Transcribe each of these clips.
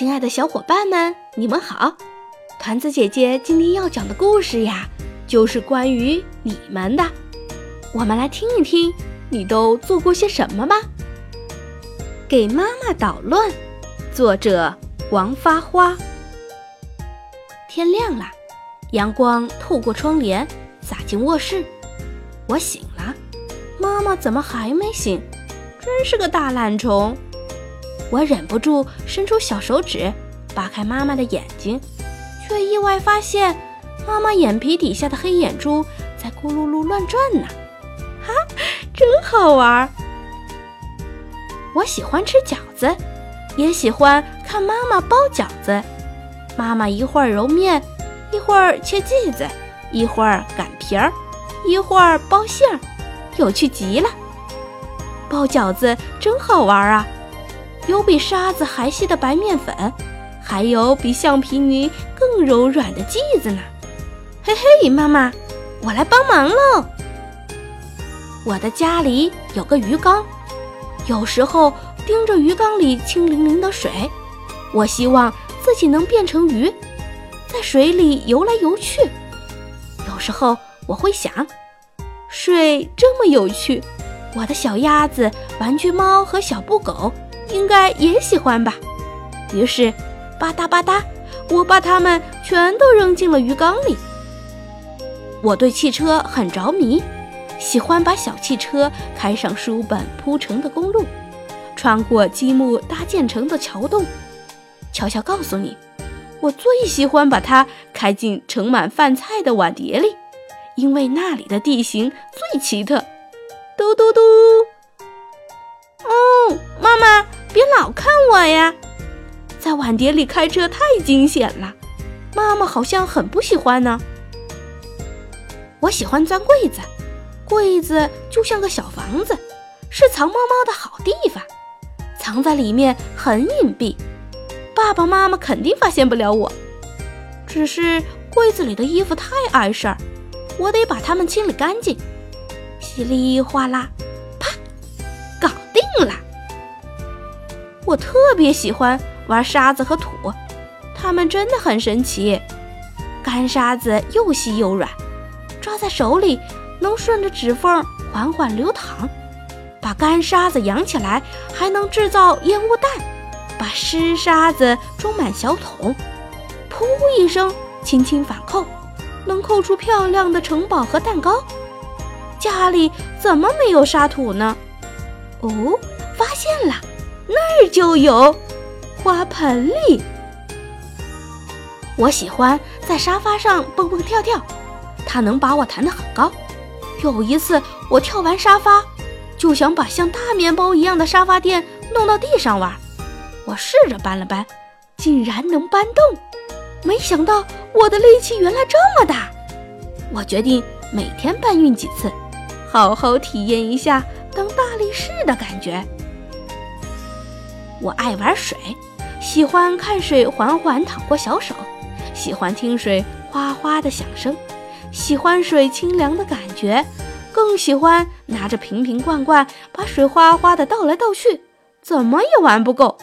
亲爱的小伙伴们，你们好！团子姐姐今天要讲的故事呀，就是关于你们的。我们来听一听，你都做过些什么吧。给妈妈捣乱，作者王发花。天亮了，阳光透过窗帘洒进卧室。我醒了，妈妈怎么还没醒？真是个大懒虫。我忍不住伸出小手指，扒开妈妈的眼睛，却意外发现，妈妈眼皮底下的黑眼珠在咕噜噜乱转呢。哈，真好玩！我喜欢吃饺子，也喜欢看妈妈包饺子。妈妈一会儿揉面，一会儿切剂子，一会儿擀皮儿，一会儿包馅儿，有趣极了。包饺子真好玩啊！有比沙子还细的白面粉，还有比橡皮泥更柔软的剂子呢。嘿嘿，妈妈，我来帮忙喽。我的家里有个鱼缸，有时候盯着鱼缸里清凌凌的水，我希望自己能变成鱼，在水里游来游去。有时候我会想，水这么有趣，我的小鸭子、玩具猫和小布狗。应该也喜欢吧，于是吧嗒吧嗒，我把它们全都扔进了鱼缸里。我对汽车很着迷，喜欢把小汽车开上书本铺成的公路，穿过积木搭建成的桥洞。悄悄告诉你，我最喜欢把它开进盛满饭菜的碗碟里，因为那里的地形最奇特。嘟嘟嘟。哦，妈妈。别老看我呀，在碗碟里开车太惊险了，妈妈好像很不喜欢呢。我喜欢钻柜子，柜子就像个小房子，是藏猫猫的好地方，藏在里面很隐蔽，爸爸妈妈肯定发现不了我。只是柜子里的衣服太碍事儿，我得把它们清理干净。稀里哗啦，我特别喜欢玩沙子和土，它们真的很神奇。干沙子又细又软，抓在手里能顺着指缝缓缓流淌；把干沙子扬起来，还能制造烟雾弹；把湿沙子装满小桶，噗一声，轻轻反扣，能扣出漂亮的城堡和蛋糕。家里怎么没有沙土呢？哦，发现了！那儿就有花盆里。我喜欢在沙发上蹦蹦跳跳，它能把我弹得很高。有一次，我跳完沙发，就想把像大面包一样的沙发垫弄到地上玩。我试着搬了搬，竟然能搬动。没想到我的力气原来这么大。我决定每天搬运几次，好好体验一下当大力士的感觉。我爱玩水，喜欢看水缓缓淌过小手，喜欢听水哗哗的响声，喜欢水清凉的感觉，更喜欢拿着瓶瓶罐罐把水哗哗的倒来倒去，怎么也玩不够。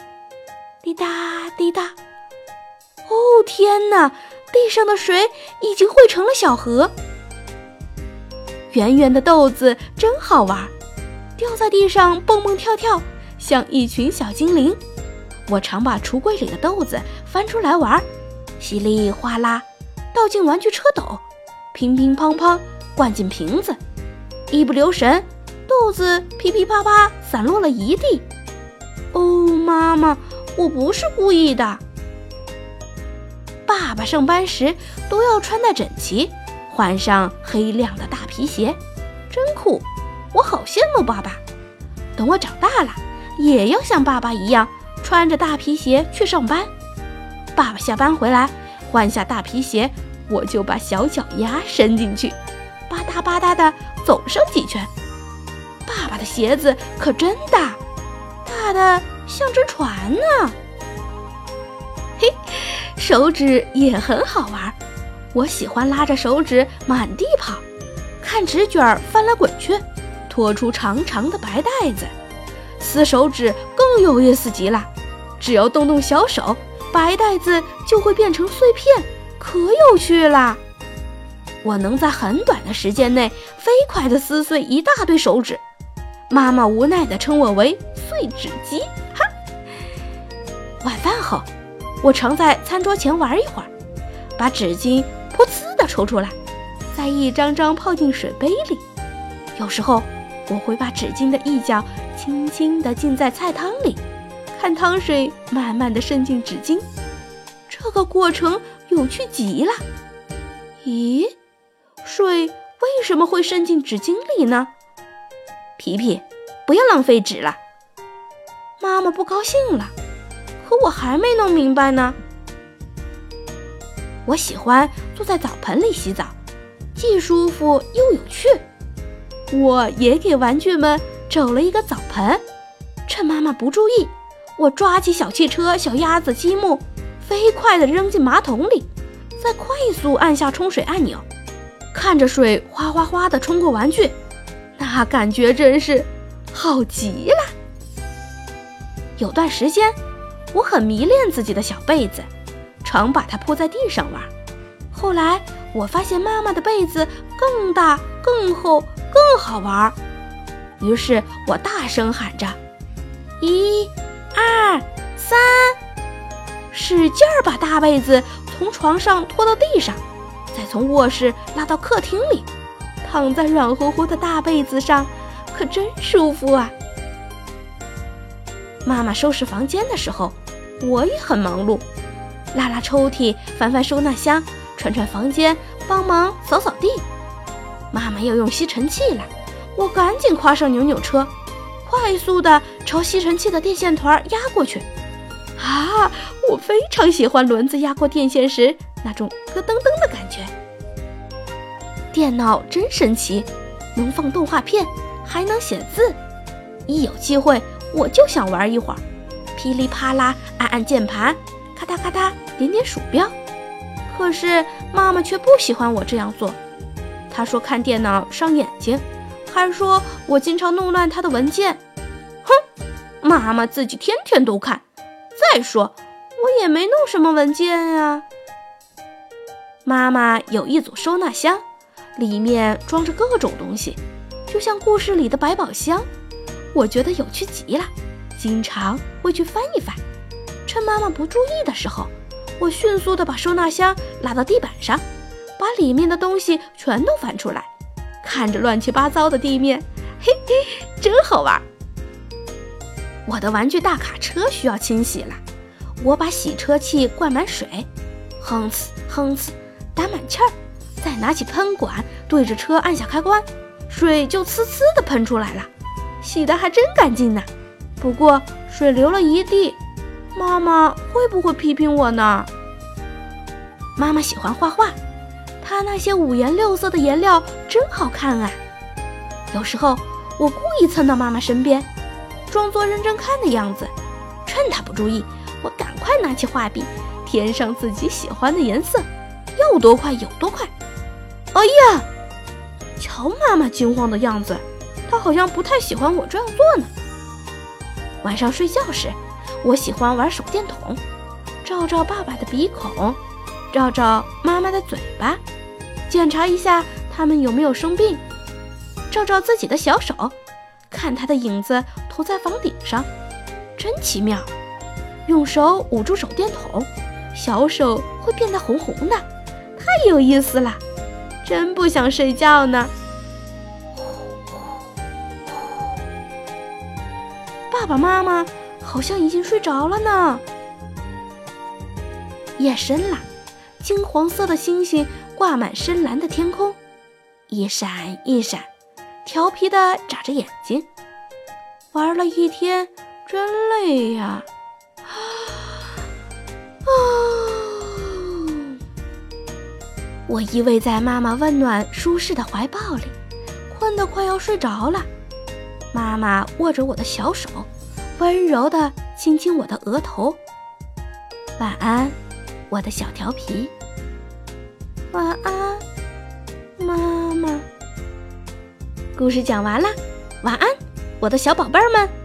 滴答滴答，哦天哪！地上的水已经汇成了小河。圆圆的豆子真好玩，掉在地上蹦蹦跳跳。像一群小精灵，我常把橱柜里的豆子翻出来玩，稀里哗啦倒进玩具车斗，乒乒乓乓灌进瓶子，一不留神，豆子噼噼啪啪散落了一地。哦，妈妈，我不是故意的。爸爸上班时都要穿戴整齐，换上黑亮的大皮鞋，真酷！我好羡慕爸爸。等我长大了。也要像爸爸一样穿着大皮鞋去上班。爸爸下班回来，换下大皮鞋，我就把小脚丫伸进去，吧嗒吧嗒的走上几圈。爸爸的鞋子可真大，大的像只船呢。嘿，手指也很好玩，我喜欢拉着手指满地跑，看纸卷翻来滚去，拖出长长的白带子。撕手指更有意思极了，只要动动小手，白袋子就会变成碎片，可有趣啦！我能在很短的时间内飞快地撕碎一大堆手指，妈妈无奈地称我为“碎纸机”。哈！晚饭后，我常在餐桌前玩一会儿，把纸巾噗呲地抽出来，再一张张泡进水杯里。有时候，我会把纸巾的一角轻轻地浸在菜汤里，看汤水慢慢地渗进纸巾，这个过程有趣极了。咦，水为什么会渗进纸巾里呢？皮皮，不要浪费纸了。妈妈不高兴了，可我还没弄明白呢。我喜欢坐在澡盆里洗澡，既舒服又有趣。我也给玩具们整了一个澡盆，趁妈妈不注意，我抓起小汽车、小鸭子、积木，飞快地扔进马桶里，再快速按下冲水按钮，看着水哗哗哗地冲过玩具，那感觉真是好极了。有段时间，我很迷恋自己的小被子，常把它铺在地上玩。后来我发现妈妈的被子更大、更厚。更好玩，于是我大声喊着：“一、二、三！”使劲儿把大被子从床上拖到地上，再从卧室拉到客厅里，躺在软乎乎的大被子上，可真舒服啊！妈妈收拾房间的时候，我也很忙碌，拉拉抽屉，翻翻收纳箱，串串房间，帮忙扫扫地。妈妈要用吸尘器了，我赶紧跨上扭扭车，快速地朝吸尘器的电线团压过去。啊，我非常喜欢轮子压过电线时那种咯噔噔的感觉。电脑真神奇，能放动画片，还能写字。一有机会，我就想玩一会儿，噼里啪啦按按键盘，咔嗒咔嗒点点鼠标。可是妈妈却不喜欢我这样做。她说看电脑伤眼睛，还说我经常弄乱他的文件。哼，妈妈自己天天都看。再说我也没弄什么文件呀。妈妈有一组收纳箱，里面装着各种东西，就像故事里的百宝箱。我觉得有趣极了，经常会去翻一翻。趁妈妈不注意的时候，我迅速地把收纳箱拉到地板上。把里面的东西全都翻出来，看着乱七八糟的地面，嘿嘿，真好玩。我的玩具大卡车需要清洗了，我把洗车器灌满水，哼哧哼哧打满气儿，再拿起喷管对着车按下开关，水就呲呲的喷出来了，洗的还真干净呢。不过水流了一地，妈妈会不会批评我呢？妈妈喜欢画画。她那些五颜六色的颜料真好看啊！有时候我故意蹭到妈妈身边，装作认真看的样子，趁她不注意，我赶快拿起画笔，填上自己喜欢的颜色，要多快有多快。哎呀，瞧妈妈惊慌的样子，她好像不太喜欢我这样做呢。晚上睡觉时，我喜欢玩手电筒，照照爸爸的鼻孔，照照妈妈的嘴巴。检查一下他们有没有生病，照照自己的小手，看他的影子投在房顶上，真奇妙。用手捂住手电筒，小手会变得红红的，太有意思了。真不想睡觉呢。爸爸妈妈好像已经睡着了呢。夜深了，金黄色的星星。挂满深蓝的天空，一闪一闪，调皮的眨着眼睛。玩了一天，真累呀！啊！我依偎在妈妈温暖舒适的怀抱里，困得快要睡着了。妈妈握着我的小手，温柔的亲亲我的额头。晚安，我的小调皮。晚安，妈吗。故事讲完了，晚安，我的小宝贝儿们。